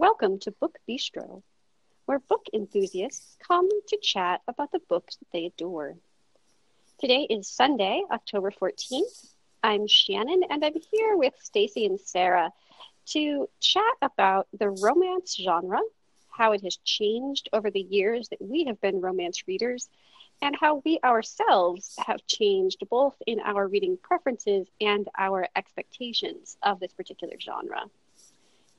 Welcome to Book Bistro, where book enthusiasts come to chat about the books that they adore. Today is Sunday, October 14th. I'm Shannon and I'm here with Stacy and Sarah to chat about the romance genre, how it has changed over the years that we have been romance readers, and how we ourselves have changed both in our reading preferences and our expectations of this particular genre.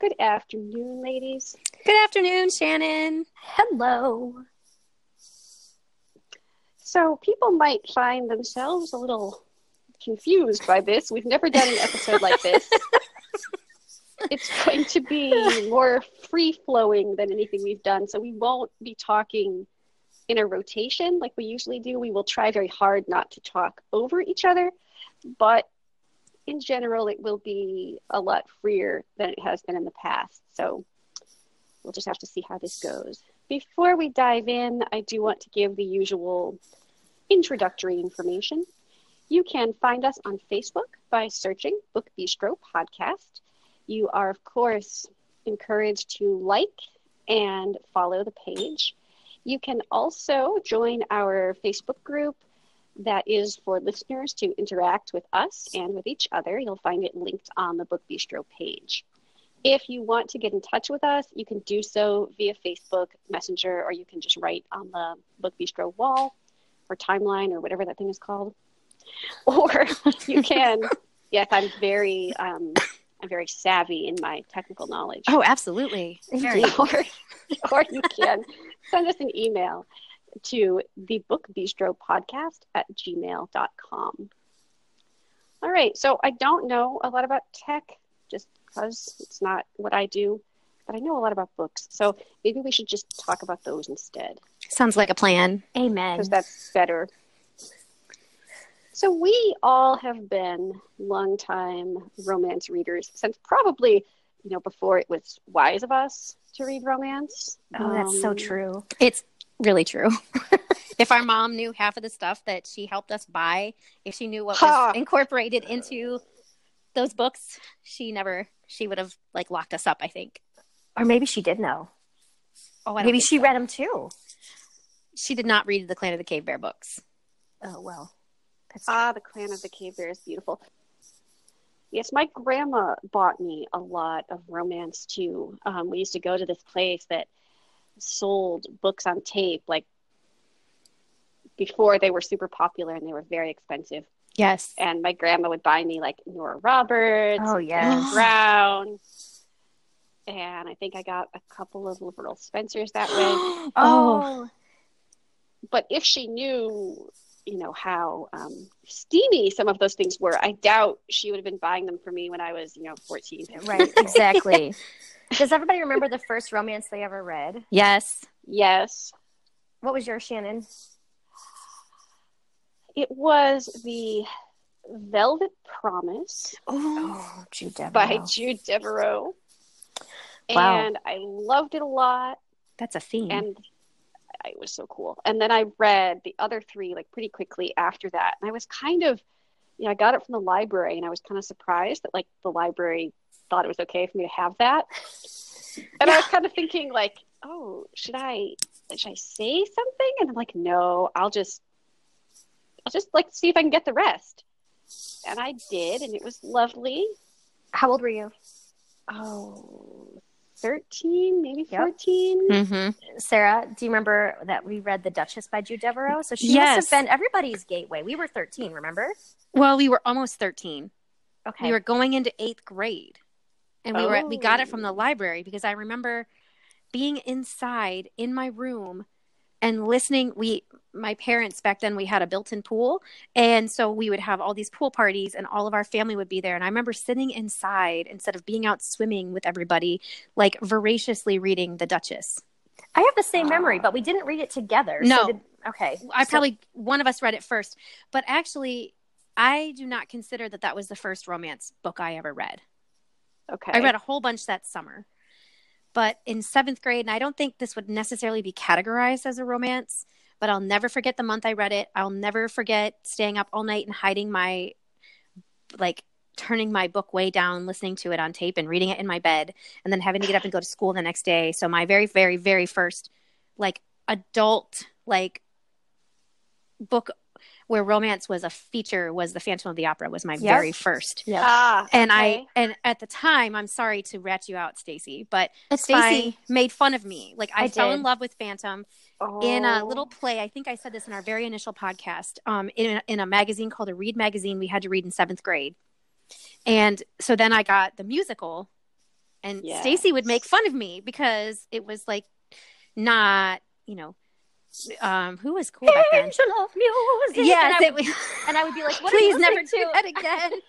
Good afternoon, ladies. Good afternoon, Shannon. Hello. So, people might find themselves a little confused by this. We've never done an episode like this. it's going to be more free flowing than anything we've done. So, we won't be talking in a rotation like we usually do. We will try very hard not to talk over each other, but in general, it will be a lot freer than it has been in the past. So we'll just have to see how this goes. Before we dive in, I do want to give the usual introductory information. You can find us on Facebook by searching Book Bistro Podcast. You are, of course, encouraged to like and follow the page. You can also join our Facebook group that is for listeners to interact with us and with each other. You'll find it linked on the Book Bistro page. If you want to get in touch with us, you can do so via Facebook Messenger, or you can just write on the Book Bistro wall or timeline or whatever that thing is called. Or you can, yes, I'm very, um, I'm very savvy in my technical knowledge. Oh, absolutely. Very. or, or you can send us an email to the book bistro podcast at gmail.com. All right, so I don't know a lot about tech just because it's not what I do, but I know a lot about books. So maybe we should just talk about those instead. Sounds like a plan. Amen. Because that's better. So we all have been longtime romance readers since probably, you know, before it was wise of us to read romance. Oh, that's so Um, true. It's really true. if our mom knew half of the stuff that she helped us buy, if she knew what Ha! was incorporated into those books, she never she would have like locked us up, I think. Or maybe she did know. Oh, I Maybe she so. read them too. She did not read the Clan of the Cave Bear books. Oh well. That's Ah, the Clan of the Cave Bear is beautiful. Yes, my grandma bought me a lot of romance too. Um, we used to go to this place that sold books on tape, like before they were super popular and they were very expensive. Yes. And my grandma would buy me like Nora Roberts, Oh, yes. Brown, and I think I got a couple of LaVyrle Spencers that way. oh. but if she knew you know how um, steamy some of those things were i doubt she would have been buying them for me when i was you know 14 Right, exactly. Does everybody remember the first romance they ever read? Yes. yes What was your Shannon? it was the velvet promise Oh, Jude Deveraux. by jude deveraux Wow. and i loved it a lot That's a theme. and it was so cool and then i read the other three like pretty quickly after that and i was kind of you know i got it from the library and i was kind of surprised that like the library thought it was okay for me to have that and i was kind of thinking like oh should i should i say something and i'm like no i'll just i'll just like see if i can get the rest and i did and it was lovely How old were you? oh 13 maybe Yep. 14 mm-hmm. Sarah, do you remember that we read The Duchess by Jude Deveraux? So she Yes. must have been everybody's gateway. We were 13, remember? Well, we were almost 13. Okay. We were going into eighth grade, and we were we got it Oh. from the oh. library because I remember being inside in my room and listening. We my parents back then we had a built-in pool, and so we would have all these pool parties, and all of our family would be there. And I remember sitting inside instead of being out swimming with everybody, like voraciously reading The Duchess. I have the same memory, but we didn't read it together. So No. did- okay. I So- probably one of us read it first, but actually. I do not consider that that was the first romance book I ever read. Okay I read a whole bunch that summer. But in seventh grade, and I don't think this would necessarily be categorized as a romance, but I'll never forget the month I read it. I'll never forget staying up all night and hiding my like turning my book way down, listening to it on tape and reading it in my bed, and then having to get up and go to school the next day. So my very, very, very first like adult like book where romance was a feature was the Phantom of the Opera was my Yep. very first. Yep. Ah, And okay. I and at the time, I'm sorry to rat you out, Stacy, but Stacy made fun of me. Like I, I fell did. in love with Phantom in a Oh. little play. I think I said this in our very initial podcast. Um, in a, in a magazine called a Read magazine, we had to read in seventh grade, and so then I got the musical, and Yes. Stacy would make fun of me because it was like not, you know, um, who was cool back then? Angel of music. Yes, and I, it was. and I would be like, what Please are you never listening do to? that again.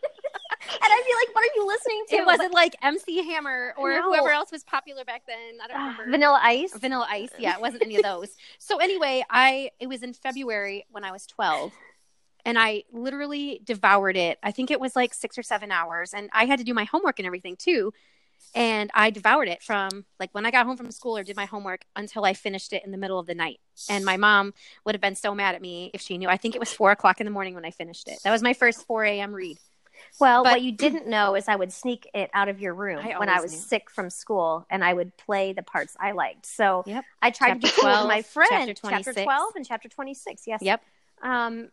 And I'd be like, what are you listening to? it wasn't like MC Hammer or No. whoever else was popular back then. I don't Ah, remember. Vanilla Ice. Vanilla Ice. Yeah, it wasn't any of those. So anyway, I it was in February when I was 12 and I literally devoured it. I think it was like 6 or 7 hours and I had to do my homework and everything too. And I devoured it from like when I got home from school or did my homework until I finished it in the middle of the night. And my mom would have been so mad at me if she knew. I think it was four o'clock in the morning when I finished it. That was my first 4 a.m. read. Well, But- what you didn't know is I would sneak it out of your room I when I was knew. sick from school, and I would play the parts I liked. So Yep. I tried to be Chapter cool with my friend. chapter Chapter twelve and chapter twenty six. Yes. Yep. Um,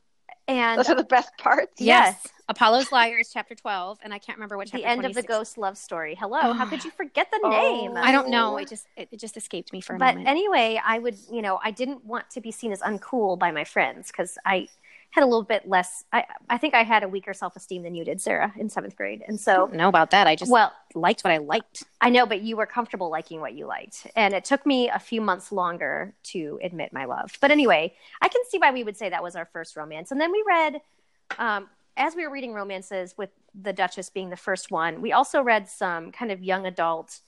and Those are the best parts. Yes. Yes. Apollo's Lyre, chapter 12. And I can't remember what chapter the end of the ghost love story. Hello, how could you forget the Oh. name? I don't know. It just it, it just escaped me for a but moment. anyway, I would, you know, I didn't want to be seen as uncool by my friends because I had a little bit less. I I think I had a weaker self esteem than you did, Sarah, in seventh grade, and so know about that. I just well, liked what I liked. I know, but you were comfortable liking what you liked. And it took me a few months longer to admit my love. But anyway, I can see why we would say that was our first romance. And then we read, um, as we were reading romances, with The Duchess being the first one, we also read some kind of young adult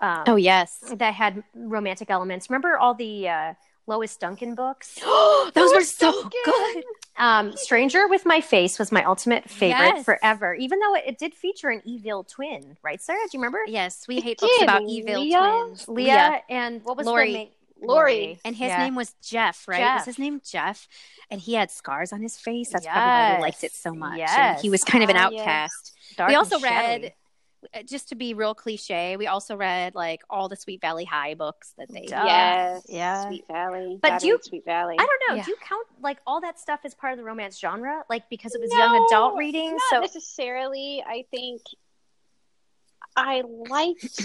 um, Oh yes, that had romantic elements. Remember all the uh, Lois Duncan books? those were so Duncan! good. Um, Stranger with My Face was my ultimate favorite Yes. forever, even though it, it did feature an evil twin, right, Sarah? Do you remember? Yes, we hate books about evil Leah? twins. Leah, and what was Lori. the name? Lori. And his Yeah. name was Jeff, right? Jeff. Was his name Jeff? And he had scars on his face. That's probably why we Yes. liked it so much. And he was kind of an Ah, yes. outcast. Dark we also read, just to be real cliche, we also read like all the Sweet Valley High books that they. Duh. Yes. Yeah. Sweet Valley. But Gotta do you- Sweet Valley. I don't know. Yeah. Do you count like all that stuff as part of the romance genre? Like because it was No, young adult reading. Not So necessarily. I think I liked.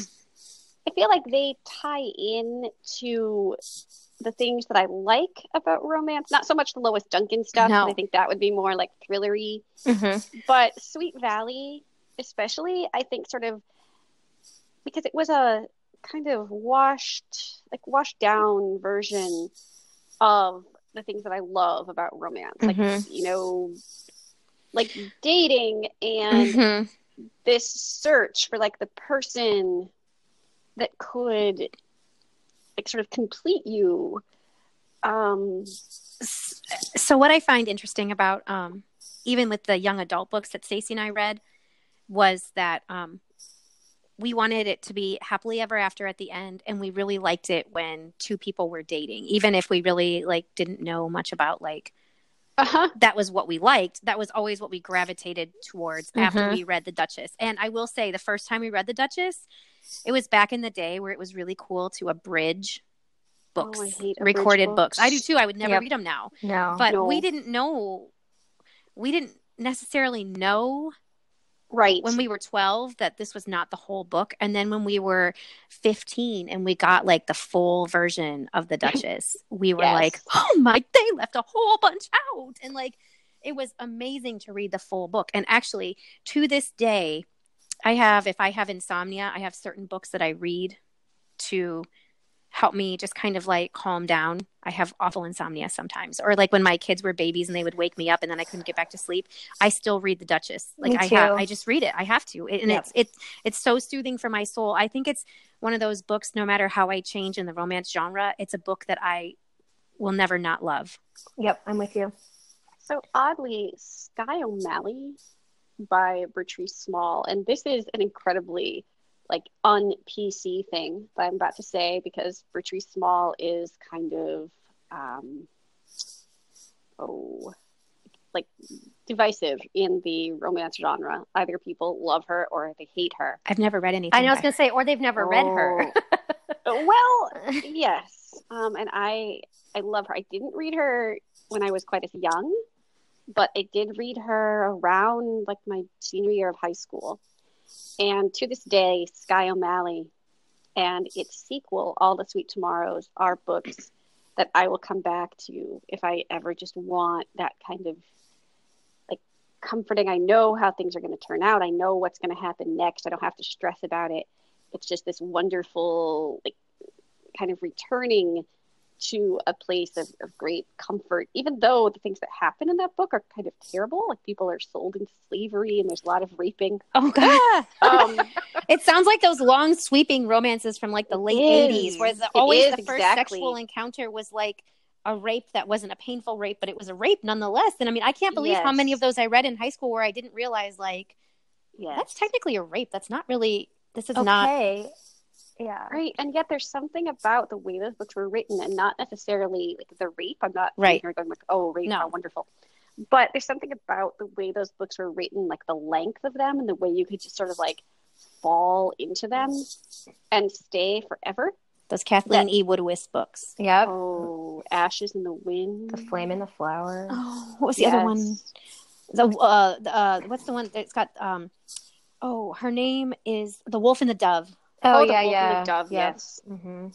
I feel like they tie in to the things that I like about romance. Not so much the Lois Duncan stuff. No. I think that would be more like thrillery. Mhm. But Sweet Valley, especially, I think sort of because it was a kind of washed, like washed down version of the things that I love about romance, like Mhm. you know, like dating and Mhm. this search for like the person that could like sort of complete you. Um, so what I find interesting about um, even with the young adult books that Stacy and I read was that um, we wanted it to be happily ever after at the end, and we really liked it when two people were dating, even if we really like didn't know much about like uh-huh. that was what we liked. That was always what we gravitated towards after Mhm. we read The Duchess. And I will say, the first time we read The Duchess, it was back in the day where it was really cool to abridge books, Oh, recorded books. books. I do too. I would never Yep. read them now, no. but No. we didn't know. We didn't necessarily know Right. when we were 12 that this was not the whole book and then when we were 15 and we got like the full version of the duchess we were Yes. like oh my they left a whole bunch out and like it was amazing to read the full book and actually to this day i have if i have insomnia i have certain books that i read to help me just kind of like calm down. I have awful insomnia sometimes. Or like when my kids were babies and they would wake me up and then i couldn't get back to sleep i still read the duchess. Like Me i have i just read it. I have to. And Yep. it's it's it's so soothing for my soul. I think it's one of those books no matter how i change in the romance genre it's a book that i will never not love. Yep, I'm with you. So oddly, Skye O'Malley by Bertrice Small, and this is an incredibly like un PC thing that I'm about to say because Bertrice Small is kind of um oh like divisive in the romance genre. Either people love her or they hate her. I've never read anything. I know I was going to say, or they've never read her. Oh. well, yes. Um, and I I love her. I didn't read her when I was quite as young, but I did read her around like my senior year of high school. And to this day, Skye O'Malley and its sequel, All the Sweet Tomorrows, are books that I will come back to if I ever just want that kind of like comforting. I know how things are going to turn out. I know what's going to happen next. I don't have to stress about it. It's just this wonderful, like, kind of returning to a place of, of great comfort, even though the things that happen in that book are kind of terrible. Like people are sold into slavery and there's a lot of raping. Oh god. Um, It sounds like those long sweeping romances from like the late It 80s where the, always is, the first exactly. sexual encounter was like a rape that wasn't a painful rape but it was a rape nonetheless. And I mean, I can't believe how many of those I read in high school where I didn't realize like yes. that's technically a rape. That's not really this is not okay. Yeah. Right, and yet there's something about the way those books were written, and not necessarily like the rape. I'm not Right. sitting here going like, "Oh, rape, No. how wonderful," but there's something about the way those books were written, like the length of them, and the way you could just sort of like fall into them and stay forever. those Kathleen E. Woodiwiss books. Yep. Oh, Ashes in the Wind. The Flame in the Flower. Oh, what was the other one? The uh, the, uh what's the one that's got um oh, her name is The Wolf and the Dove. Oh, the yeah, Wolf yeah. Dove. yeah. Yes. hmm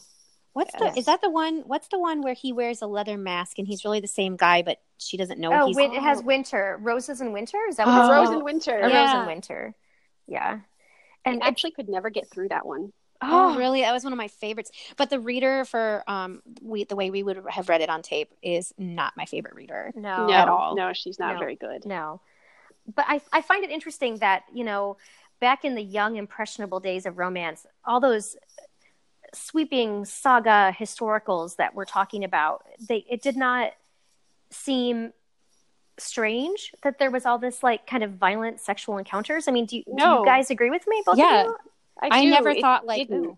What's Yes. the is that the one what's the one where he wears a leather mask and he's really the same guy but she doesn't know Oh, he's win- it has winter. Roses in winter? Is that what Oh. it's Rose called? in Winter. Or Yeah. Rose in Winter. Yeah. And I actually could never get through that one. Oh, really? That was one of my favorites. But the reader for um we the way we would have read it on tape is not my favorite reader. no. no, at all. no, she's not No. very good. No. But I, I find it interesting that, you know, back in the young, impressionable days of romance, all those sweeping saga historicals that we're talking about, they it did not seem strange that there was all this like kind of violent sexual encounters. I mean, do you, do you guys agree with me? Both Yeah. of you? I do. never It thought like didn't.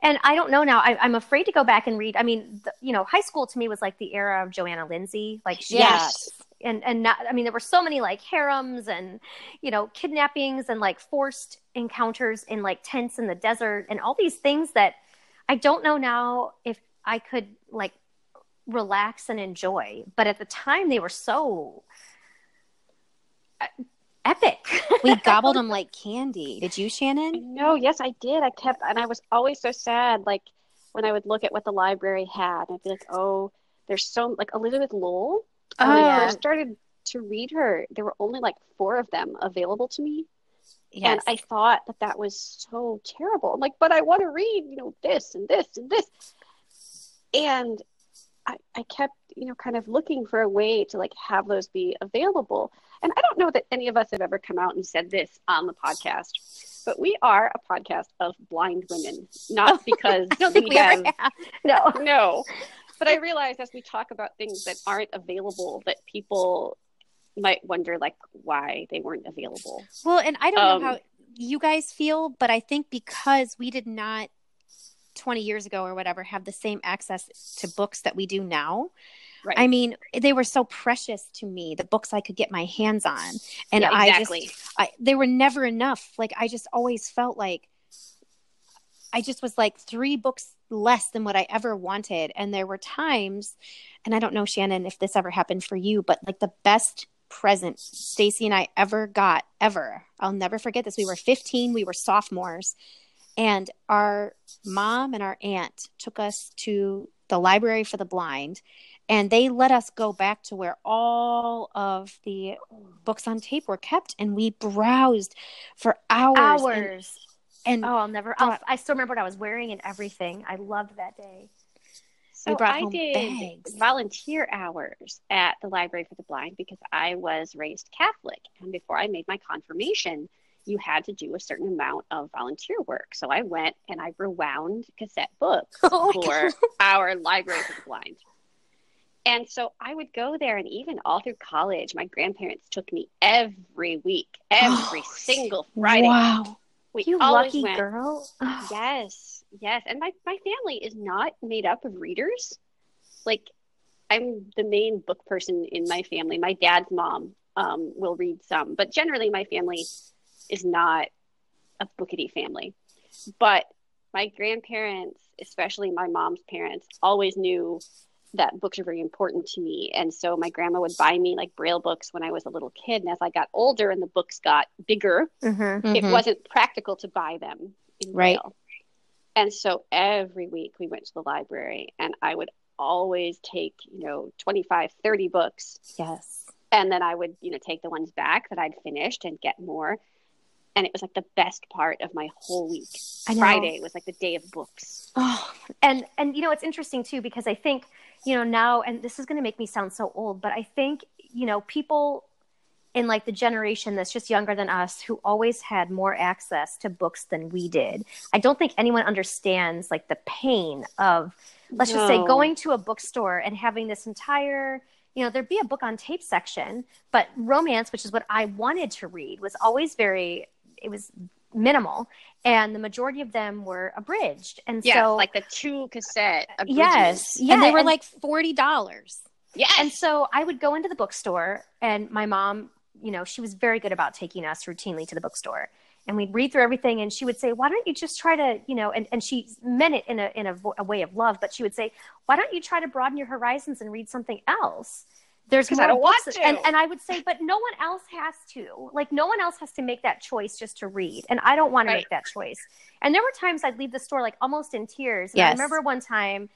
And I don't know now. I, I'm afraid to go back and read. I mean, the, you know, high school to me was like the era of Johanna Lindsey. Like, she Yes. And and not i mean there were so many like harems and you know kidnappings and like forced encounters in like tents in the desert and all these things that i don't know now if i could like relax and enjoy but at the time they were so uh, epic We gobbled them like candy. Did you, Shannon? No, yes, I did. I kept, and I was always so sad. Like when I would look at what the library had, I'd be like, "Oh, there's so like Elizabeth Lowell." Oh, when I first started to read her, there were only like four of them available to me, Yes. and I thought that that was so terrible. I'm like, but I want to read, you know, this and this and this, and I, I kept, you know, kind of looking for a way to like have those be available. And I don't know that any of us have ever come out and said this on the podcast, but we are a podcast of blind women, not oh, because I don't think we, have ever have. no no. But I realize as we talk about things that aren't available, that people might wonder like why they weren't available. Well, and I don't Um, know how you guys feel, but I think because we did not 20 years ago or whatever have the same access to books that we do now. Right. I mean, they were so precious to me, the books I could get my hands on. And Yeah, I just I they were never enough. Like I just always felt like I just was like three books less than what I ever wanted. And there were times, and I don't know, Shannon, if this ever happened for you, but like the best present Stacy and I ever got, ever. I'll never forget this. We were 15, we were sophomores, and our mom and our aunt took us to the library for the blind. And they let us go back to where all of the books on tape were kept, and we browsed for hours. hours And, oh i'll never I'll, i still remember what i was wearing and everything i loved that day So brought I home did bags. volunteer hours at the Library for the Blind because I was raised Catholic. And before I made my confirmation, you had to do a certain amount of volunteer work. So I went and I rewound cassette books Oh for our Library for the Blind. And so I would go there, and even all through college, my grandparents took me every week, oh, every Oh, single Friday. Wow. We you lucky went. girl Yes, yes. And my, my family is not made up of readers. Like, I'm the main book person in my family. My dad's mom um, will read some, but generally my family is not a bookity family. But my grandparents, especially my mom's parents, always knew that books are very important to me. And so my grandma would buy me like braille books when I was a little kid. And as I got older and the books got bigger, Mm-hmm. it Mhm. wasn't practical to buy them in Right. braille. And so every week we went to the library and I would always take, you know, 25, 30 books. Yes. And then I would, you know, take the ones back that I'd finished and get more. And it was like the best part of my whole week. I know. Friday was like the day of books. Oh, and and you know it's interesting too because I think you know now, and this is going to make me sound so old, but I think you know people in like the generation that's just younger than us who always had more access to books than we did. I don't think anyone understands like the pain of let's just say going to a bookstore and having this entire you know there'd be a book on tape section but romance which is what i wanted to read was always very it was minimal and the majority of them were abridged and Yeah, so like the two cassette. abridgments. yes yeah and they were and- like forty dollars. yeah and so I would go into the bookstore, and my mom, you know, she was very good about taking us routinely to the bookstore. And we'd read through everything, and she would say, "Why don't you just try to, you know?" And, and she meant it in a in a, vo- a way of love, but she would say, "Why don't you try to broaden your horizons and read something else?" There's 'Cause more I don't want to. And, and I would say, but no one else has to. Like, no one else has to make that choice just to read, and I don't want to make that choice. And there were times I'd leave the store like almost in tears. And I remember one time,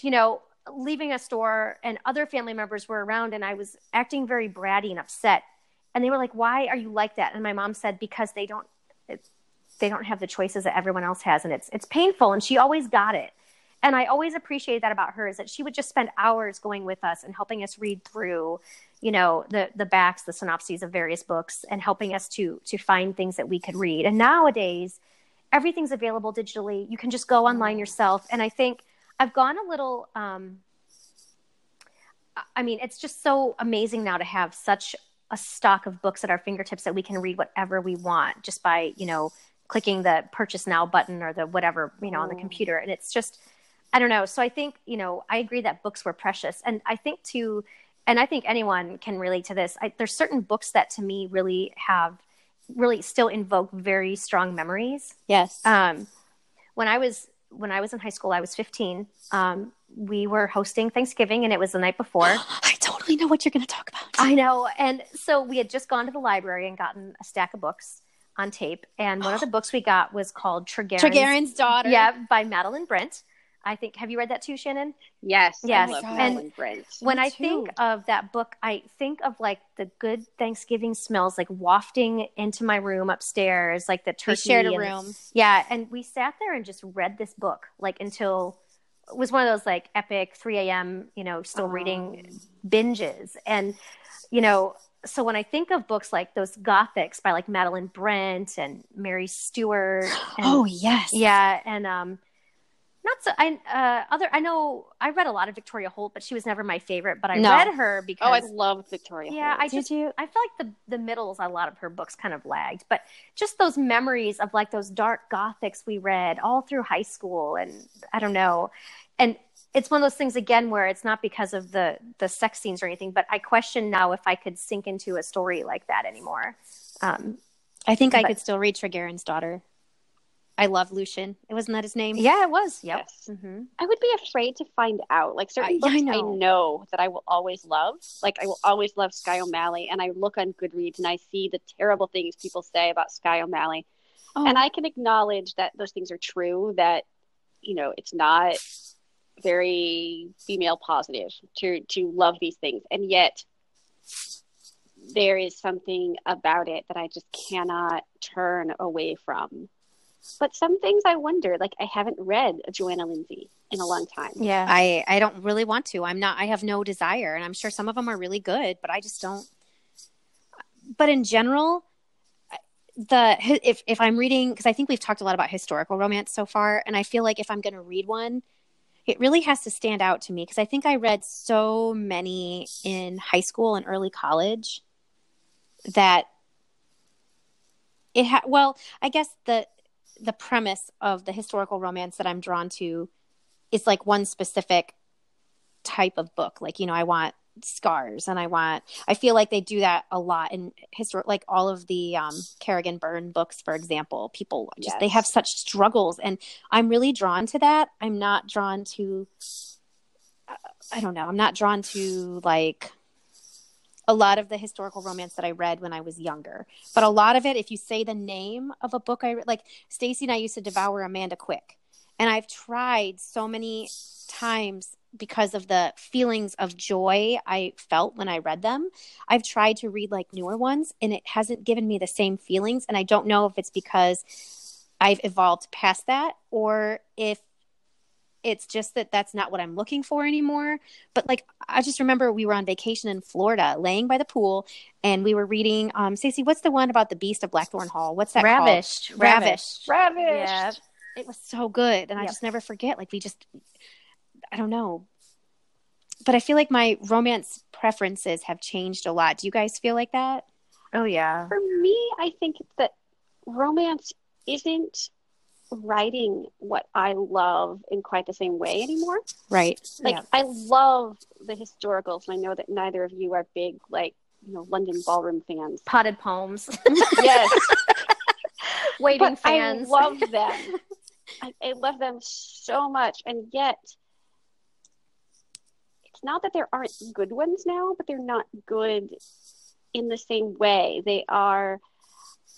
you know, leaving a store and other family members were around and I was acting very bratty and upset. And they were like, "Why are you like that?" And my mom said, "Because they don't it, they don't have the choices that everyone else has and it's it's painful." And she always got it. And I always appreciated that about her is that she would just spend hours going with us and helping us read through, you know, the the backs, the synopses of various books and helping us to to find things that we could read. And nowadays, everything's available digitally. You can just go online yourself. And I think I've gone a little um I- mean, it's just so amazing now to have such a stock of books at our fingertips that we can read whatever we want just by, you know, clicking the purchase now button or the whatever, you know, on the computer. And it's just I don't know. So I think, you know, I agree that books were precious. And I think too and I think anyone can relate to this. I, there's certain books that to me really have really still invoke very strong memories. Yes. Um, when I was when I was in high school, I was 15. Um, we were hosting Thanksgiving, and it was the night before. I totally know what you're going to talk about. I know, and so we had just gone to the library and gotten a stack of books on tape, and one of the books we got was called Tregaron's, Tregaron's daughter. yeah, by Madeleine Brent. I think. Have you read that too, Shannon? Yes. Yes, I love and- when Me I think of that book, I think of like the good Thanksgiving smells like wafting into my room upstairs, like the turkey. we shared a and- room. Yeah, and we sat there and just read this book like until it was one of those like epic 3 a.m. you know still reading binges, and you know. So when I think of books like those Gothics by like Madeleine Brent and Mary Stewart, and, Oh yes. yeah, and um, not so. I uh, other. I know I read a lot of Victoria Holt, but she was never my favorite. But I No. read her because Oh, I loved Victoria. yeah, Holt. I Did just you? I feel like the the middles a lot of her books kind of lagged, but just those memories of like those dark gothics we read all through high school, and I don't know, and it's one of those things again where it's not because of the the sex scenes or anything, but I question now if I could sink into a story like that anymore. Um, I think I could still read Tregaron's daughter. I love Lucian. It wasn't that his name? yeah, it was. Yep. Yes. hmm I would be afraid to find out. Like certain I- books I I know. know. that I will always love. Like I will always love Skye O'Malley, and I look on Goodreads and I see the terrible things people say about Skye O'Malley, Oh, and I can acknowledge that those things are true. That you know it's not very female positive to to love these things, and yet there is something about it that I just cannot turn away from. But some things I wonder, like I haven't read a Johanna Lindsey in a long time. Yeah. I I don't really want to. I'm not. I have no desire, and I'm sure some of them are really good, but I just don't. But in general, the if if I'm reading because I think we've talked a lot about historical romance so far, and I feel like if I'm going to read one, it really has to stand out to me because I think I read so many in high school and early college that it had. Well, I guess the the premise of the historical romance that I'm drawn to is like one specific type of book. Like, you know, I want scars and I want I feel like they do that a lot in historic like all of the um Kerrigan Byrne books for example. People just they have such struggles and I'm really drawn to that. I'm not drawn to I don't know. I'm not drawn to like a lot of the historical romance that I read when I was younger but a lot of it if you say the name of a book I read like Stacy and I used to devour Amanda Quick and I've tried so many times because of the feelings of joy I felt when I read them. I've tried to read like newer ones and it hasn't given me the same feelings. And I don't know if it's because I've evolved past that or if it's just that that's not what I'm looking for anymore. But like, I just remember we were on vacation in Florida, laying by the pool, and we were reading. Um, Stacey, what's the one about the beast of Blackthorn Hall? What's that called? Ravished. Ravished. Ravish. Yeah. It was so good, and I just never forget. Like we just, I don't know, but I feel like my romance preferences have changed a lot. Do you guys feel like that? Oh yeah. For me, I think that romance isn't writing what I love in quite the same way anymore. Right. Like Yeah. I love the historicals, and I know that neither of you are big like you know London ballroom fans. Potted poems. Yes, Waiting but fans. I love them. I, I love them so much, and yet it's not that there aren't good ones now, but they're not good in the same way. They are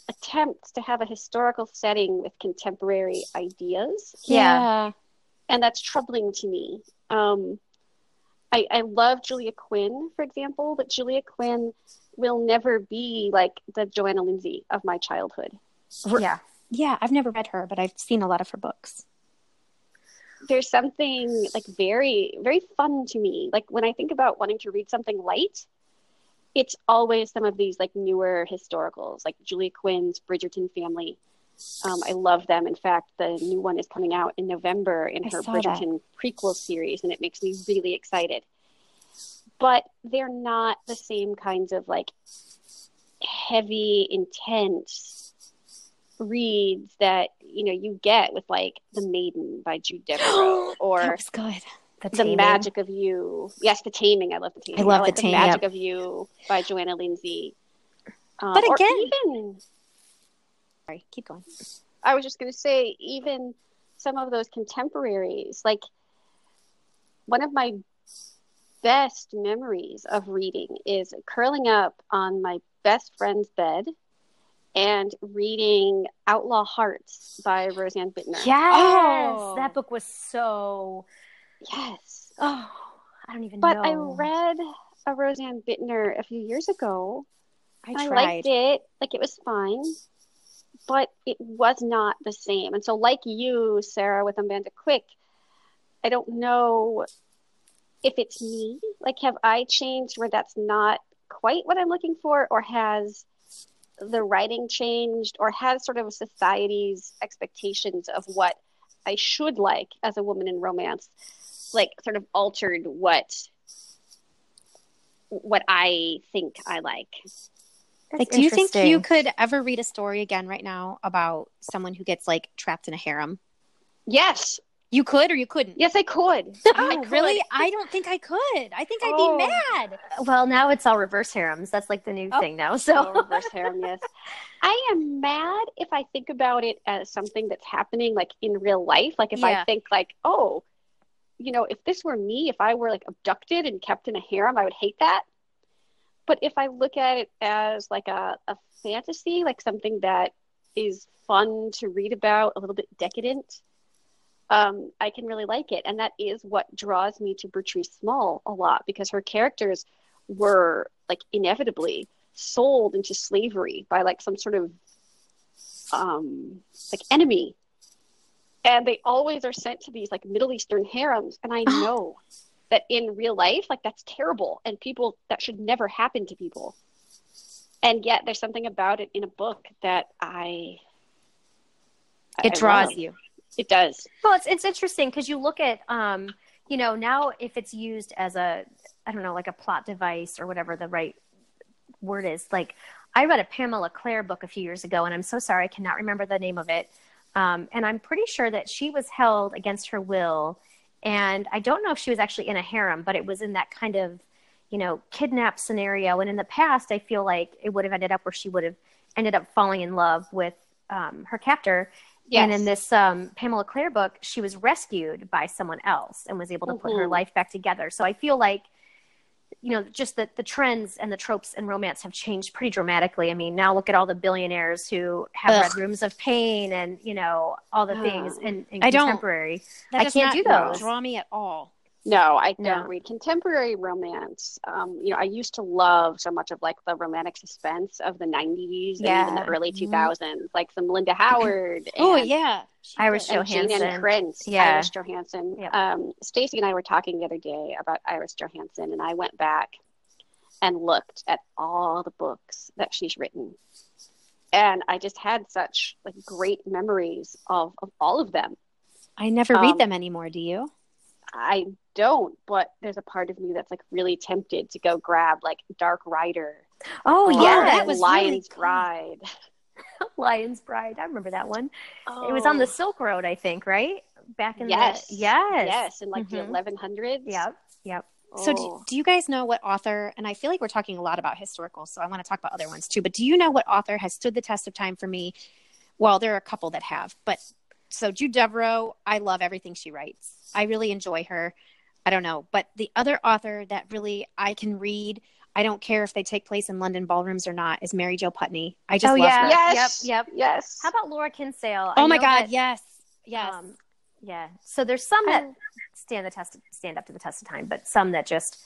attempts to have a historical setting with contemporary ideas, Yeah. and that's troubling to me. Um, I, I love Julia Quinn, for example, but Julia Quinn will never be like the Johanna Lindsey of my childhood. yeah. Yeah, I've never read her, but I've seen a lot of her books. there's something like very very fun to me like when i think about wanting to read something light it's always some of these like newer historicals like julia quinn's bridgerton family um, i love them in fact the new one is coming out in november in I her saw that. bridgerton prequel series and it makes me really excited but they're not the same kinds of like heavy intense reads that you know you get with like the maiden by jude deveraux that or was good. The, the magic of you yes the taming i love the taming I love like The the, Taming, magic of you by johanna lindsey um, But again- even Sorry, keep going. i was just going to say even some of those contemporaries like one of my best memories of reading is curling up on my best friend's bed and reading outlaw hearts by rosanne bittner Yes. Oh. That book was so. Yes Oh, I don't even but know. But I read a rosanne bittner a few years ago I I tried. liked it. Like it was fine, but it was not the same. And so, like you, Sarah, with Amanda Quick, I don't know if it's me. Like, have I changed where that's not quite what I'm looking for, or has the writing changed, or has sort of society's expectations of what I should like as a woman in romance, like sort of altered what what I think I like. That's like, do you think you could ever read a story again right now about someone who gets like trapped in a harem? Yes, You could or you couldn't? Yes, I could. Oh, I could. really? I don't think I could. I think I'd Oh. be mad. Well, now it's all reverse harems. That's like the new Oh. thing now. So reverse harem, yes. I am mad if I think about it as something that's happening like in real life. Like if Yeah. I think like, oh, you know, if this were me, if I were like abducted and kept in a harem, I would hate that. But if I look at it as like a, a fantasy, like something that is fun to read about, a little bit decadent, um, I can really like it. And that is what draws me to Bertrice Small a lot because her characters were like inevitably sold into slavery by like some sort of um, like enemy. And they always are sent to these like Middle Eastern harems. And I know that in real life, like that's terrible and people that should never happen to people. And yet there's something about it in a book that I It I draws love. you. It does. Well, it's it's interesting because you look at um, you know, now if it's used as a I don't know, like a plot device or whatever the right word is. Like I read a Pamela Clare book a few years ago and I'm so sorry I cannot remember the name of it. Um, and I'm pretty sure that she was held against her will and I don't know if she was actually in a harem, but it was in that kind of, you know, kidnap scenario. And in the past, I feel like it would have ended up where she would have ended up falling in love with um, her captor. Yes. And in this um, Pamela Clare book, she was rescued by someone else and was able to put her life back together. So I feel like, you know, just that the trends and the tropes in romance have changed pretty dramatically. I mean, now look at all the billionaires who have Ugh. read Rooms of Pain and, you know, all the things in, in I don't- contemporary. I can't do those. Draw me at all. No, I don't No. read contemporary romance. Um, you know, I used to love so much of like the romantic suspense of the '90s and even the Yeah. early Mhm. 2000s, like some Linda Howard. Oh yeah, Iris and Jane Johansson. and Prince, Yeah. Iris Johansen. Yep. Um, Stacy and I were talking the other day about Iris Johansen, and I went back and looked at all the books that she's written, and I just had such like great memories of of all of them. I never read Um, them anymore. Do you? I don't, but there's a part of me that's like really tempted to go grab like Dark Rider. Oh, yeah. that was really Lion's good. Bride. Lion's Bride. I remember that one. It was on the Oh, Silk Road, I think, right? Back in yes, the yes, yes, in like Mhm. the 1100s. Yep, yep. So, do, Oh. do you guys know what author? And I feel like we're talking a lot about historicals, so I want to talk about other ones too. But do you know what author has stood the test of time for me? Well, there are a couple that have, but so Jude Deveraux, I love everything she writes. I really enjoy her. I don't know, but the other author that really I can read, I don't care if they take place in London ballrooms or not, is Mary Jo Putney. I just Oh, love yeah. her. yes, Yep, yes. How about Laura Kinsale? I Oh my God, that, yes, yes. um, yeah. So there's some that I- stand the test, stand up to the test of time, but some that just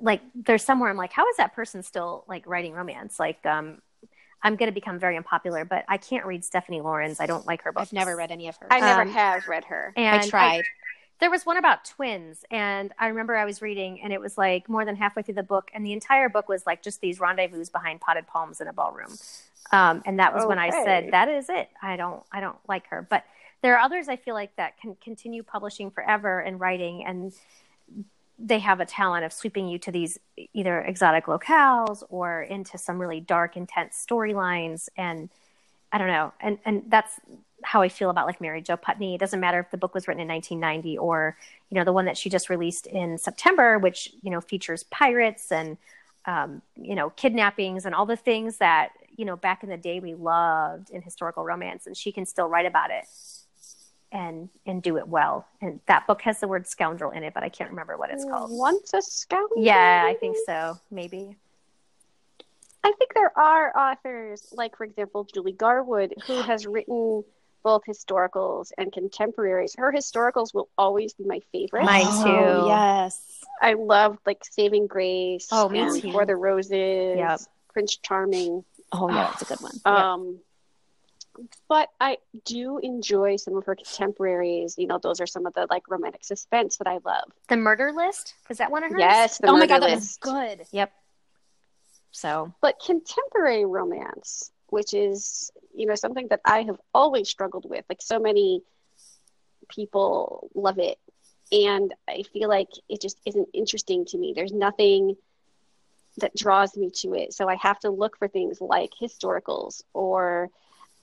like there's somewhere I'm like, how is that person still like writing romance? Like, um, I'm going to become very unpopular, but I can't read Stephanie Laurens. I don't like her books. I've never read any of her. I never um, have read her. And I tried. there was one about twins and i remember i was reading and it was like more than halfway through the book and the entire book was like just these rendezvous behind potted palms in a ballroom um, and that was when i said that is it i don't i don't like her but there are others i feel like that can continue publishing forever and writing and they have a talent of sweeping you to these either exotic locales or into some really dark intense storylines and i don't know and and that's how I feel about like Mary Jo Putney. It doesn't matter if the book was written in 1990 or, you know, the one that she just released in September, which, you know, features pirates and, um, you know, kidnappings and all the things that, you know, back in the day we loved in historical romance. And she can still write about it and and do it well. And that book has the word scoundrel in it, but I can't remember what it's called. Once a scoundrel. Yeah, I think so. Maybe. I think there are authors, like for example, Julie Garwood, who has written both historicals and contemporaries. Her historicals will always be my favorite. Mine Oh, too. yes. I love like Saving Grace. Oh, me and too. For the Roses. Yep. Prince Charming. Oh yeah, it's a good one. Um, but I do enjoy some of her contemporaries. You know, those are some of the like romantic suspense that I love. The Murder List was that one of hers? Yes, the oh my Murder god, that was good. Yep. So But contemporary romance, which is you know something that I have always struggled with, like so many people love it, and I feel like it just isn't interesting to me. There's nothing that draws me to it, so I have to look for things like historicals or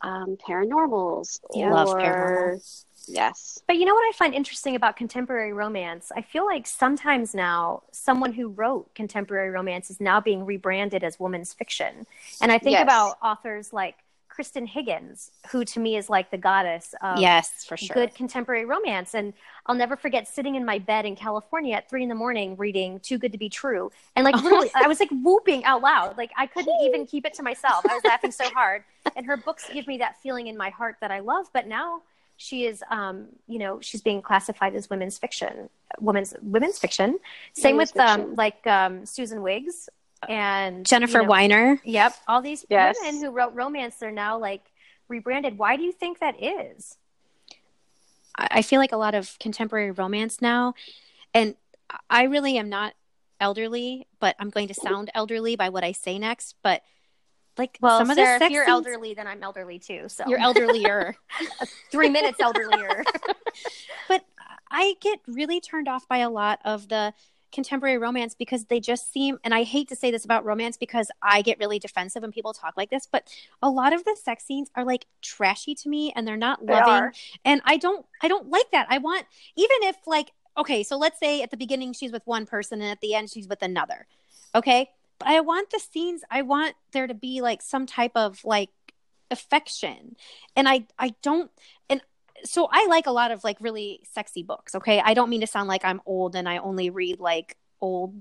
um, paranormals. Yeah, or, love paranormals. Yes. But you know what I find interesting about contemporary romance? I feel like sometimes now someone who wrote contemporary romance is now being rebranded as women's fiction. And I think Yes. about authors like Kristan Higgins, who to me is like the goddess of yes, for sure. good contemporary romance. And I'll never forget sitting in my bed in California at three in the morning reading Too Good to Be True. And like literally, I was like whooping out loud. Like I couldn't even keep it to myself. I was laughing so hard. And her books give me that feeling in my heart that I love. But now she is, um, you know, she's being classified as women's fiction, women's women's fiction. Same Women's with um, like um, Susan Wiggs and Jennifer you know, Weiner. Yep, all these Yes. women who wrote romance, they're now like rebranded. Why do you think that is? I I feel like a lot of contemporary romance now, and I really am not elderly, but I'm going to sound elderly by what I say next. But like Well, some of the sex if you're scenes- elderly, then I'm elderly too. So you're elderlier. three minutes elderlier. but I get really turned off by a lot of the contemporary romance because they just seem and I hate to say this about romance because I get really defensive when people talk like this, but a lot of the sex scenes are like trashy to me and they're not They loving are. and I don't I don't like that. I want even if like okay, so let's say at the beginning she's with one person and at the end she's with another. Okay? But I want the scenes I want there to be like some type of like affection. And I I don't and so I like a lot of like really sexy books, okay? I don't mean to sound like I'm old and I only read like old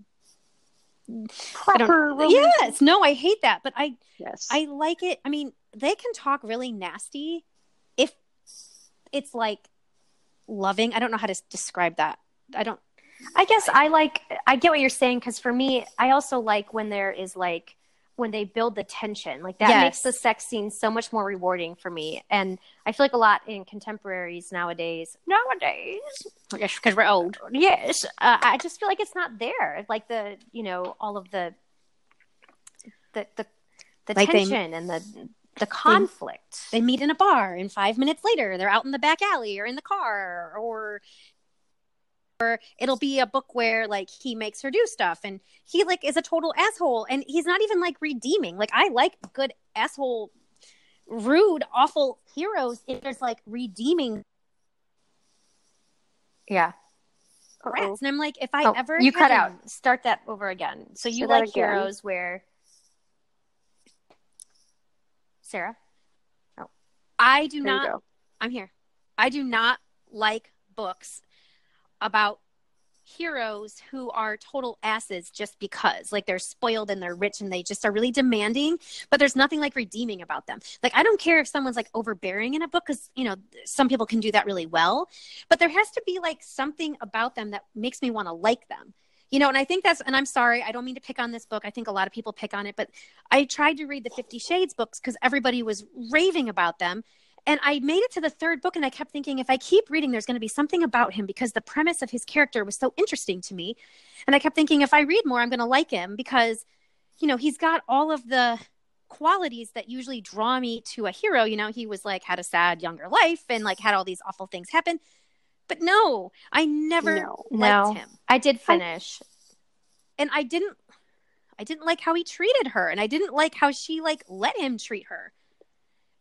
Proper. Yes, no, I hate that, but I Yes. I like it. I mean, they can talk really nasty if it's like loving. I don't know how to describe that. I don't. I guess I like I get what you're saying because for me, I also like when there is like when they build the tension. Like that Yes. makes the sex scene so much more rewarding for me. And I feel like a lot in contemporaries nowadays. Nowadays, yes, Because we're old. yes, uh, I just feel like it's not there. Like the you know all of the the the, the Like they- tension and the the conflict. They meet in a bar, and five minutes later, they're out in the back alley or in the car, or or it'll be a book where like he makes her do stuff, and he like is a total asshole, and he's not even like redeeming. Like I like good asshole, rude, awful heroes. If there's like redeeming yeah. Rats, and I'm like, if I Oh, ever you cut out. Start that over again. So you like again. heroes where Sarah? Oh. I do There not. I'm here. I do not like books about heroes who are total asses just because like they're spoiled and they're rich and they just are really demanding but there's nothing like redeeming about them. Like i don't care if someone's like overbearing in a book because you know some people can do that really well but there has to be like something about them that makes me want to like them. You know and i think that's and i'm sorry i don't mean to pick on this book i think a lot of people pick on it but i tried to read the 50 shades books because everybody was raving about them and I made it to the third book, and I kept thinking, if I keep reading, there's going to be something about him because the premise of his character was so interesting to me. And I kept thinking, if I read more, I'm going to like him because, you know, he's got all of the qualities that usually draw me to a hero. You know, he was like, had a sad younger life and like had all these awful things happen. But no, I never No. liked No. him. I did finish. And I didn't. I didn't like how he treated her, and I didn't like how she like let him treat her.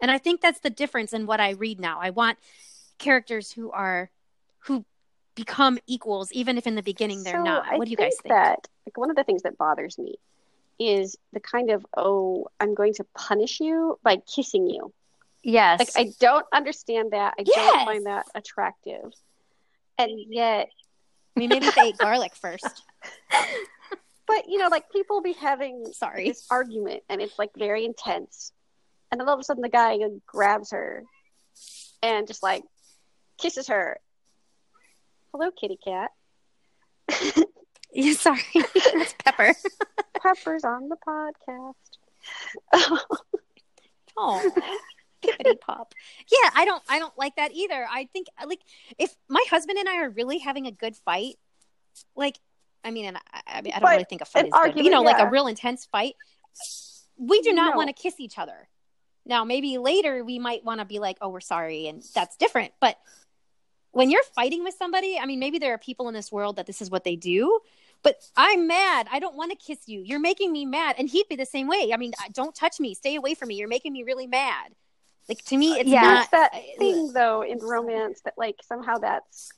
And I think that's the difference in what I read now. I want characters who are who become equals, even if in the beginning they're So not. I What do you guys think? That like one of the things that bothers me is the kind of oh, I'm going to punish you by kissing you. yes. Like I don't understand that. I Yes. don't find that attractive. And yet, I mean, maybe they ate garlic first. but you know, like people be having Sorry. this argument, and it's like very intense, and then all of a sudden the guy grabs her and just like kisses her. Hello, kitty cat. Yeah, sorry, it's Pepper. Pepper's on the podcast. Oh, kitty pop. Yeah, I don't. I don't like that either. I think like if my husband and I are really having a good fight, like I mean, and I, I, mean, I don't But really think a fight is good. But, you know, argument, like a real intense fight. We do not No. want to kiss each other. Now, maybe later we might want to be like, "Oh, we're sorry," and that's different. But when you're fighting with somebody, I mean, maybe there are people in this world that this is what they do. But I'm mad. I don't want to kiss you. You're making me mad. And he'd be the same way. I mean, don't touch me. Stay away from me. You're making me really mad. Like to me, it's Yeah. not There's that thing though in romance that like somehow that's,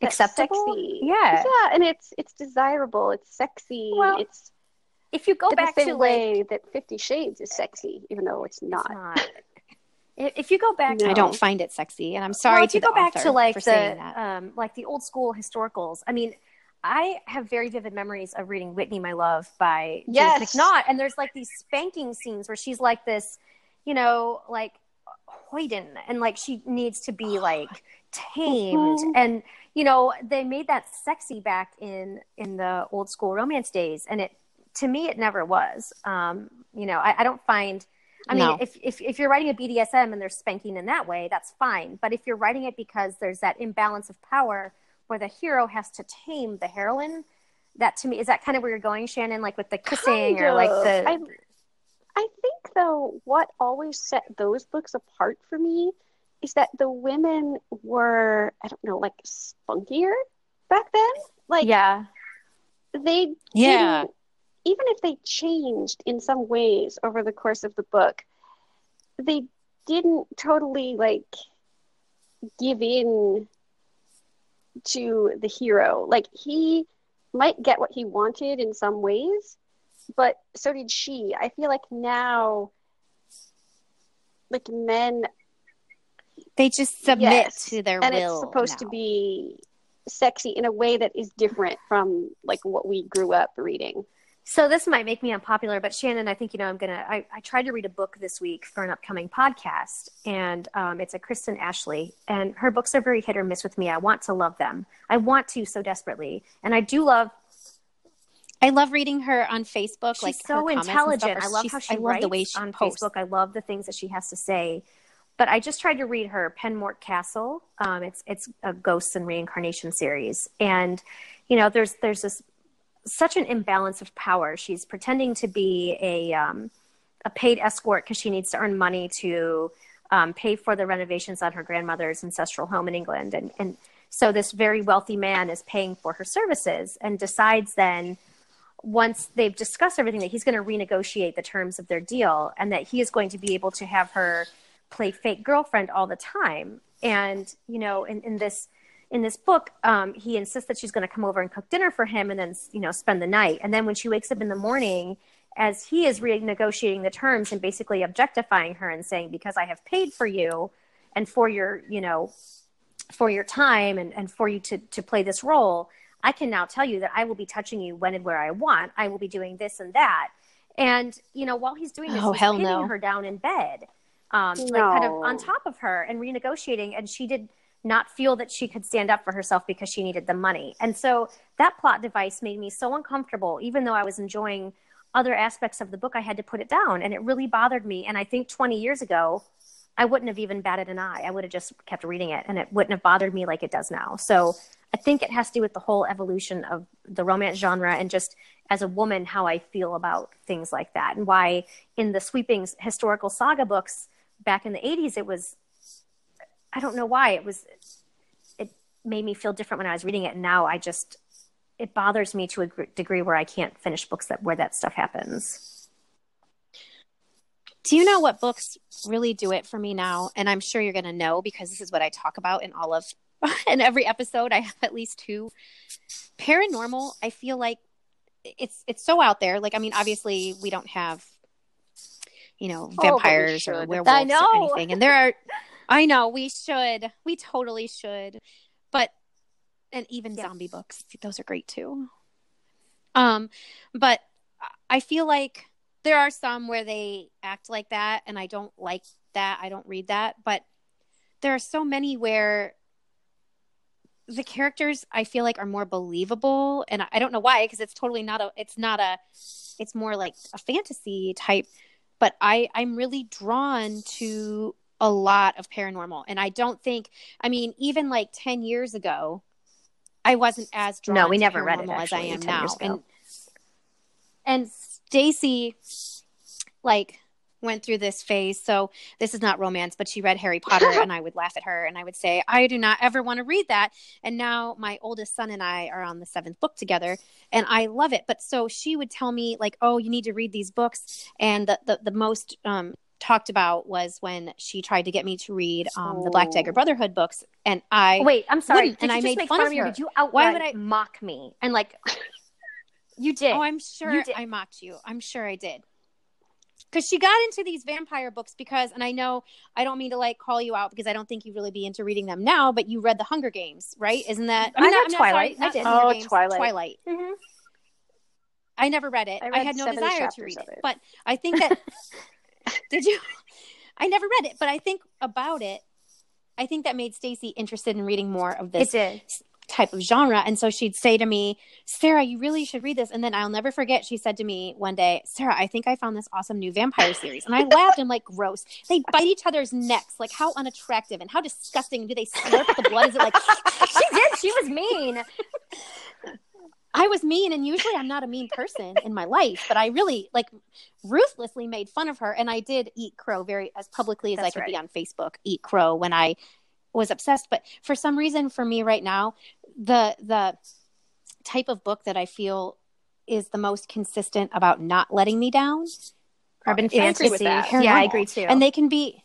that's Acceptable? sexy. Yeah. yeah, and it's it's desirable. It's sexy. Well, it's if you go in back the same to way like that Fifty Shades is sexy, even though it's it's not. not. If if you go back No. I don't find it sexy, and I'm sorry well, if to you go the back to like the um like the old school historicals i mean i have very vivid memories of reading whitney my love by Yes. Judith mcnaught and there's like these spanking scenes where she's like this you know like hoyden and like she needs to be like tamed Mhm. and you know they made that sexy back in in the old school romance days and it to me it never was um you know i, I don't find I mean, No. if, if if you're writing a BDSM and there's spanking in that way, that's fine. But if you're writing it because there's that imbalance of power where the hero has to tame the heroine, that to me is that kind of where you're going, Shannon, like with the kissing Kind or like the I, I think though what always set those books apart for me is that the women were I don't know like spunkier back then. Like yeah they Yeah. didn't- even if they changed in some ways over the course of the book, they didn't totally like give in to the hero. Like he might get what he wanted in some ways, but so did she. I feel like now like men They just submit yes, to their and will. it's supposed to be sexy in a way that is different from like what we grew up reading. So this might make me unpopular, but Shannon, I think you know I'm gonna. I, I tried to read a book this week for an upcoming podcast, and um, it's a Kristen Ashley, and her books are very hit or miss with me. I want to love them. I want to so desperately, and I do love. I love reading her on Facebook. She's like so her comments and stuff intelligent. I love how she I writes the way she on posts. Facebook. I love the things that she has to say. But I just tried to read her Penmort Castle. Um, it's it's a ghosts and reincarnation series, and you know there's there's this such an imbalance of power. She's pretending to be a um, a paid escort because she needs to earn money to um, pay for the renovations on her grandmother's ancestral home in England, and and so this very wealthy man is paying for her services and decides then once they've discussed everything that he's going to renegotiate the terms of their deal and that he is going to be able to have her play fake girlfriend all the time and you know in, in this in this book um, he insists that she's going to come over and cook dinner for him and then you know spend the night. And then when she wakes up in the morning as he is renegotiating the terms and basically objectifying her and saying because i have paid for you and for your you know for your time and, and for you to, to play this role i can now tell you that i will be touching you when and where i want. I will be doing this and that. And you know while he's doing this Oh, he's hell pinning no. her down in bed um, like kind of on top of her and renegotiating. And she did not feel that she could stand up for herself because she needed the money and so that plot device made me so uncomfortable even though i was enjoying other aspects of the book i had to put it down and it really bothered me and i think 20 years ago I wouldn't have even batted an eye. I would have just kept reading it and it wouldn't have bothered me like it does now. So I think it has to do with the whole evolution of the romance genre and just as a woman, how I feel about things like that and why in the sweeping historical saga books back in the 80s, it was, I don't know why it was, it made me feel different when I was reading it. And now I just, it bothers me to a degree where I can't finish books that where that stuff happens. Do you know what books really do it for me now? And I'm sure you're going to know because this is what I talk about in all of in every episode. I have at least two. Paranormal, I feel like it's it's so out there. Like I mean, obviously we don't have you know oh, we vampires or should. werewolves I know. or anything. And there are I know we should. We totally should. But and even Yeah. zombie books, those are great too. Um but I feel like there are some where they act like that and I don't like that. I don't read that, but there are so many where the characters I feel like are more believable and I- I don't know why because it's totally not a it's not a it's more like a fantasy type but I I'm really drawn to a lot of paranormal. And I don't think I mean even like 10 years ago I wasn't as drawn No, we to never read it, paranormal as I am 10 now. and and Stacy like went through this phase. So this is not romance but she read Harry Potter and I would laugh at her and I would say I do not ever want to read that. And now my oldest son and I are on the seventh book together and I love it. But so she would tell me like oh you need to read these books. And the the, the most um talked about was when she tried to get me to read um the Black Dagger Oh. Brotherhood books and I Wait, I'm sorry. And I made fun fun of of me or her. did you outright would I- mock me? And like, you did. Oh, I'm sure You did. I mocked you. I'm sure I did. Because she got into these vampire books because, and I know I don't mean to like call you out because I don't think you'd really be into reading them now, but you read the Hunger Games, right? Isn't that? I read not- not Twilight. not I did. Hunger Oh, Games, Twilight. Twilight. Mhm. I never read it. I I, had no desire to read it, it. but I think that did you? I never read it, but I think about it. I think that made Stacy interested in reading more of this type of genre. And so she'd say to me, Sarah, you really should read this. And then I'll never forget, she said to me one day, Sarah, I think I found this awesome new vampire series. And I laughed and like, gross. They bite each other's necks. Like, how unattractive and how disgusting. Do they slurp the blood? Is it like, She did. She was mean. I was mean. And usually I'm not a mean person in my life, but I really like ruthlessly made fun of her. And I did eat crow very as publicly as I That's could be on Facebook, eat crow when I was obsessed. But for some reason, for me right now, the, the, type of book that I feel is the most consistent about not letting me down. Urban I fantasy. that. Yeah, I agree too. And they can be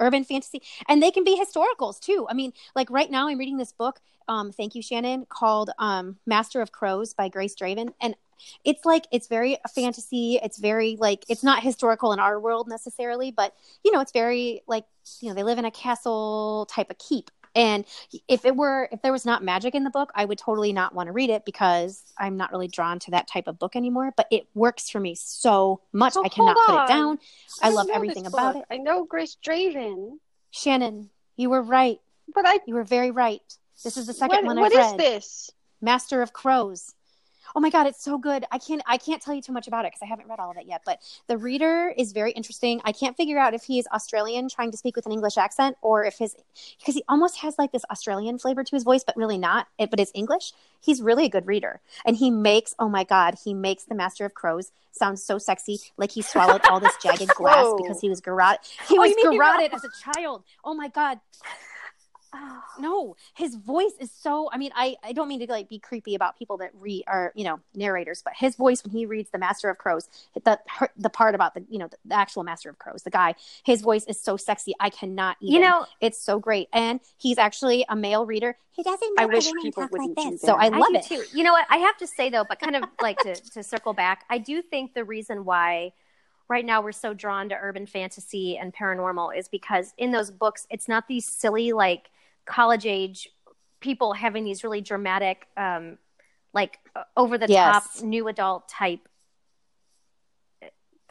urban fantasy and they can be historicals too. I mean, like right now I'm reading this book, um, thank you, Shannon, called um Master of Crows by Grace Draven. And it's like it's very fantasy. It's very like it's not historical in our world necessarily, but you know, it's very like you know, they live in a castle type of keep. And if it were if there was not magic in the book, I would totally not want to read it because I'm not really drawn to that type of book anymore. But it works for me so much. So I cannot put it down. I don't love everything about it. I know Grace Draven, Shannon, you were right. but I You were very right. This is the second what, one what I've is read. this? Master of Crows. Oh my god, it's so good. I can't I can't tell you too much about it because I haven't read all of it yet, but the reader is very interesting. I can't figure out if he's Australian trying to speak with an English accent or if his because he almost has like this Australian flavor to his voice but really not, it, but it's English. He's really a good reader. And he makes oh my god, he makes the Master of Crows sound so sexy like he swallowed all this jagged glass because he was garroted he Oh, was you mean he garroted as a child. Oh my god, no his voice is so i mean i i don't mean to like be creepy about people that read are you know narrators but his voice when he reads the master of crows the the part about the you know the, the actual master of crows the guy his voice is so sexy i cannot even. you know, it's so great. And he's actually a male reader. He doesn't I wish people talk like this. so i I love do it. too. You know what? I have to say though, but kind of like to, to circle back, I do think the reason why right now we're so drawn to urban fantasy and paranormal is because in those books, it's not these silly like college age people having these really dramatic, um, like over the top Yes. new adult type.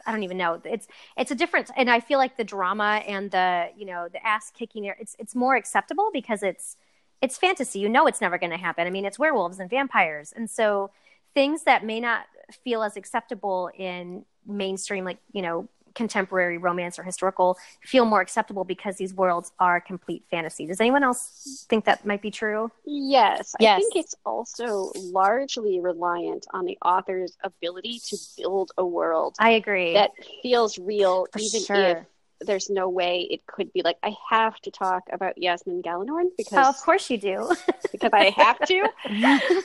I don't even know. It's it's a different, and I feel like the drama and the you know the ass kicking. It's it's more acceptable because it's it's fantasy. You know it's never going to happen. I mean, it's werewolves and vampires. And so things that may not feel as acceptable in mainstream, like, you know, contemporary romance or historical, feel more acceptable because these worlds are complete fantasy. Does anyone else think that might be true? Yes, I think it's also largely reliant on the author's ability to build a world I agree. that feels real, For even sure. if there's no way it could be. Like, I have to talk about Yasmine Galenorn oh, because of course you do. because I have to.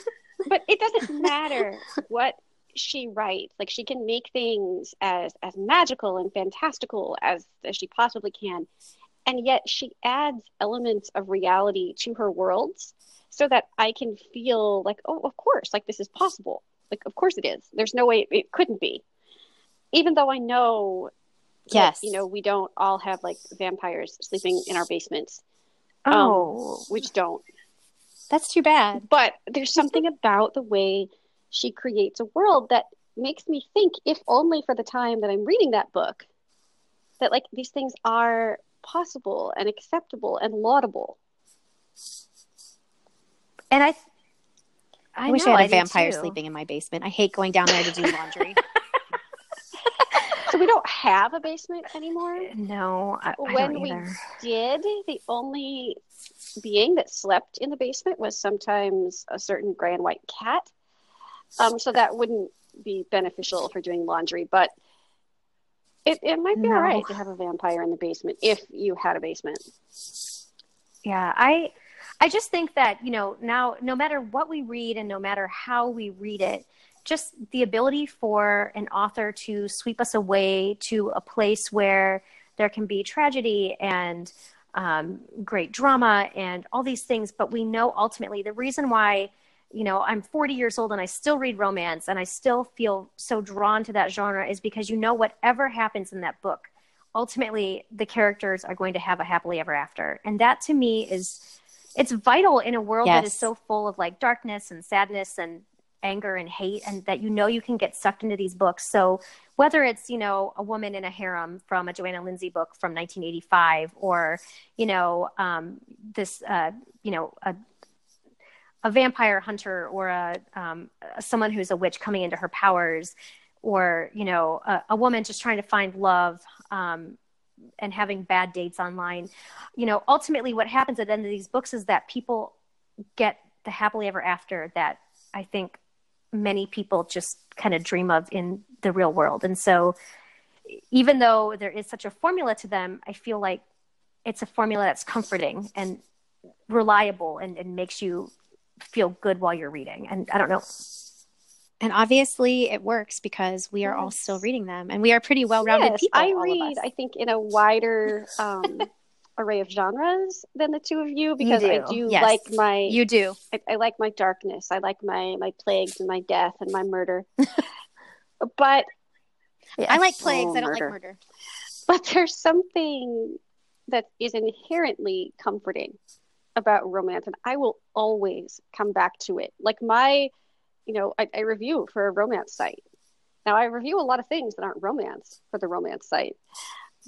but it doesn't matter what she writes. Like she can make things as as magical and fantastical as as she possibly can, and yet she adds elements of reality to her worlds so that I can feel like, oh, of course, like this is possible. Like, of course it is. There's no way it couldn't be. Even though I know, that, Yes. you know, we don't all have like vampires sleeping in our basements. Um, oh, We just don't that's too bad but there's something about the way she creates a world that makes me think if only for the time that i'm reading that book that like these things are possible and acceptable and laudable. And I, I, i, wish know, i had a vampire sleeping in my basement. I hate going down there to do laundry. So we don't have a basement anymore? No, I, I when don't we did the only being that slept in the basement was sometimes a certain gray and white cat um so that wouldn't be beneficial for doing laundry but it, it might be No. all right to have a vampire in the basement if you had a basement Yeah, I I just think that, you know, now no matter what we read and no matter how we read it, just the ability for an author to sweep us away to a place where there can be tragedy and um, great drama and all these things, but we know ultimately the reason why you know i'm 40 years old and i still read romance and i still feel so drawn to that genre is because you know whatever happens in that book ultimately the characters are going to have a happily ever after. And that to me is it's vital in a world that is so full of like darkness and sadness and anger and hate and that you know you can get sucked into these books. So whether it's you know a woman in a harem from a johanna lindsey book from 1985 or you know um, this uh, you know a a vampire hunter or a um, someone who's a witch coming into her powers or you know a, a woman just trying to find love um, and having bad dates online. You know ultimately what happens at the end of these books is that people get the happily ever after that i think many people just kind of dream of in the real world. And so even though there is such a formula to them i feel like it's a formula that's comforting and reliable and, and makes you feel good while you're reading and i don't know And obviously, it works because we are all still reading them, and we are pretty well-rounded Yes, people. I read. I think, in a wider um, array of genres than the two of you because I do. do Yes. like my You do. I, I like my darkness. I like my my plagues and my death and my murder. but I like plagues. Oh, I don't like murder. but there's something that is inherently comforting about romance, and I will always come back to it. Like my, you know, I, I review for a romance site. Now I review a lot of things that aren't romance for the romance site,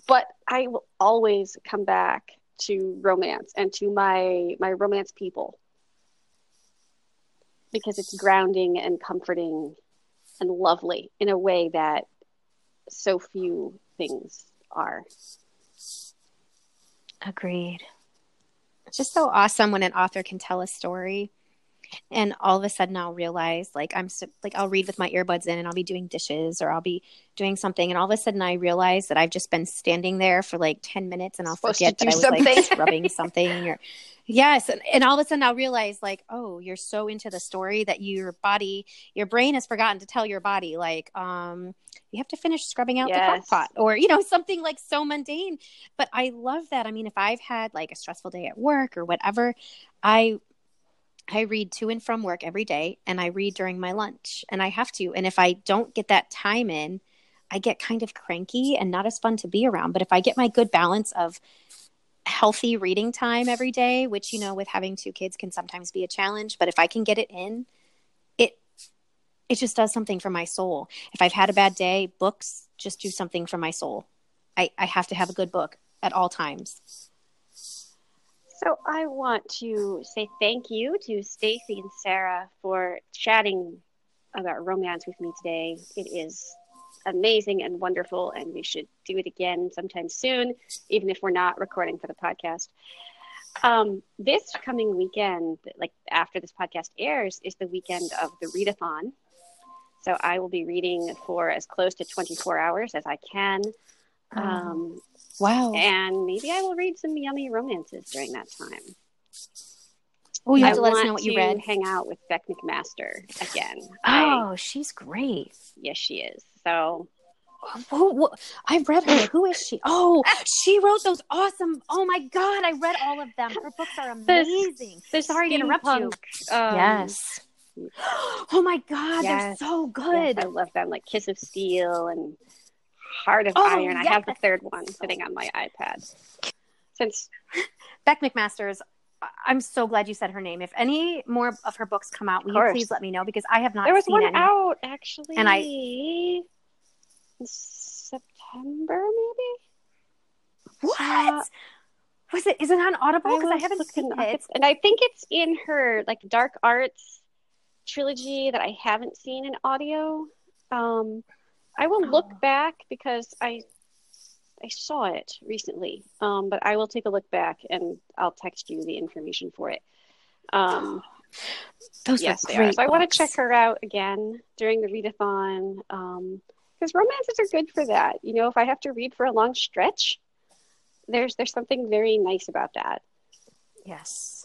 but I will always come back to romance and to my my romance people because it's grounding and comforting and lovely in a way that so few things are. Agreed. It's just so awesome when an author can tell a story and all of a sudden I'll realize like I'm so, like I'll read with my earbuds in and I'll be doing dishes or I'll be doing something. And all of a sudden I realize that I've just been standing there for like 10 minutes and I'll Supposed forget that I was something. like scrubbing something or yes. And, and all of a sudden I'll realize like oh you're so into the story that your body your brain has forgotten to tell your body like um you have to finish scrubbing out the crock pot or you know something like so mundane. But I love that. I mean if I've had like a stressful day at work or whatever I I read to and from work every day and I read during my lunch and I have to. And if I don't get that time in, I get kind of cranky and not as fun to be around. But if I get my good balance of healthy reading time every day, which, you know, with having two kids can sometimes be a challenge, but if I can get it in, it it just does something for my soul. If I've had a bad day, books just do something for my soul. I, I have to have a good book at all times. So I want to say thank you to Stacy and Sarah for chatting about romance with me today. It is amazing and wonderful, and we should do it again sometime soon, even if we're not recording for the podcast. Um, this coming weekend, like after this podcast airs, is the weekend of the readathon. So I will be reading for as close to 24 hours as I can. Um, Wow. and maybe I will read some yummy romances during that time. Oh, you have I to let us know what you read. Hang out with Bec McMaster again. I, Oh, she's great. yes, she is. So Who, who, I read her. Who is she? Oh, she wrote those awesome. Oh my god, I read all of them. Her books are amazing. the Sorry to interrupt you. um, yes. Oh my god, they're Yes. so yes, good. I love them. Like Kiss of Steel and Heart of Oh, Iron. I have the third one sitting on my iPad. Since Bec McMaster's. I- I'm so glad you said her name. If any more of her books come out, will you please let me know because I have not there was one any. out actually, And I- in September maybe. What Uh, was it? Is it on Audible? Because I, was haven't seen it. it, and I think it's in her like dark arts trilogy that I haven't seen in audio. Um, I will look Oh. back because I I saw it recently, um, but I will take a look back and I'll text you the information for it. Um, Those yes, are they are. So I want to check her out again during the readathon because romances are good for that. You know, if I have to read for a long stretch, there's there's something very nice about that Yes.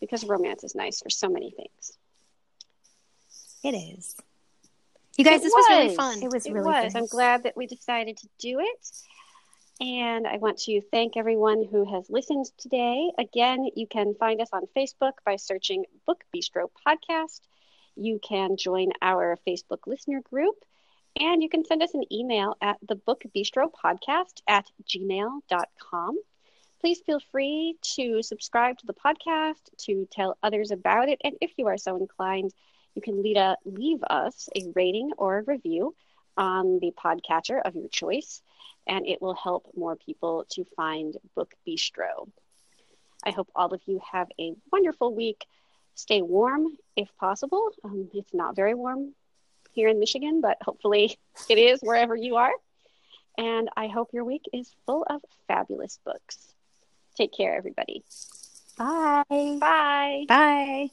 because romance is nice for so many things. It is. You guys, It this was, really fun. It was It really was. good. I'm glad that we decided to do it. And I want to thank everyone who has listened today. Again, you can find us on Facebook by searching Book Bistro Podcast. You can join our Facebook listener group. And you can send us an email at the Book Bistro Podcast at gmail.com. Please feel free to subscribe to the podcast, to tell others about it. And if you are so inclined, you can lead a, leave us a rating or a review on the podcatcher of your choice, and it will help more people to find Book Bistro. I hope all of you have a wonderful week. Stay warm if possible. Um, it's not very warm here in Michigan, but hopefully it is wherever you are. And I hope your week is full of fabulous books. Take care, everybody. Bye. Bye. Bye.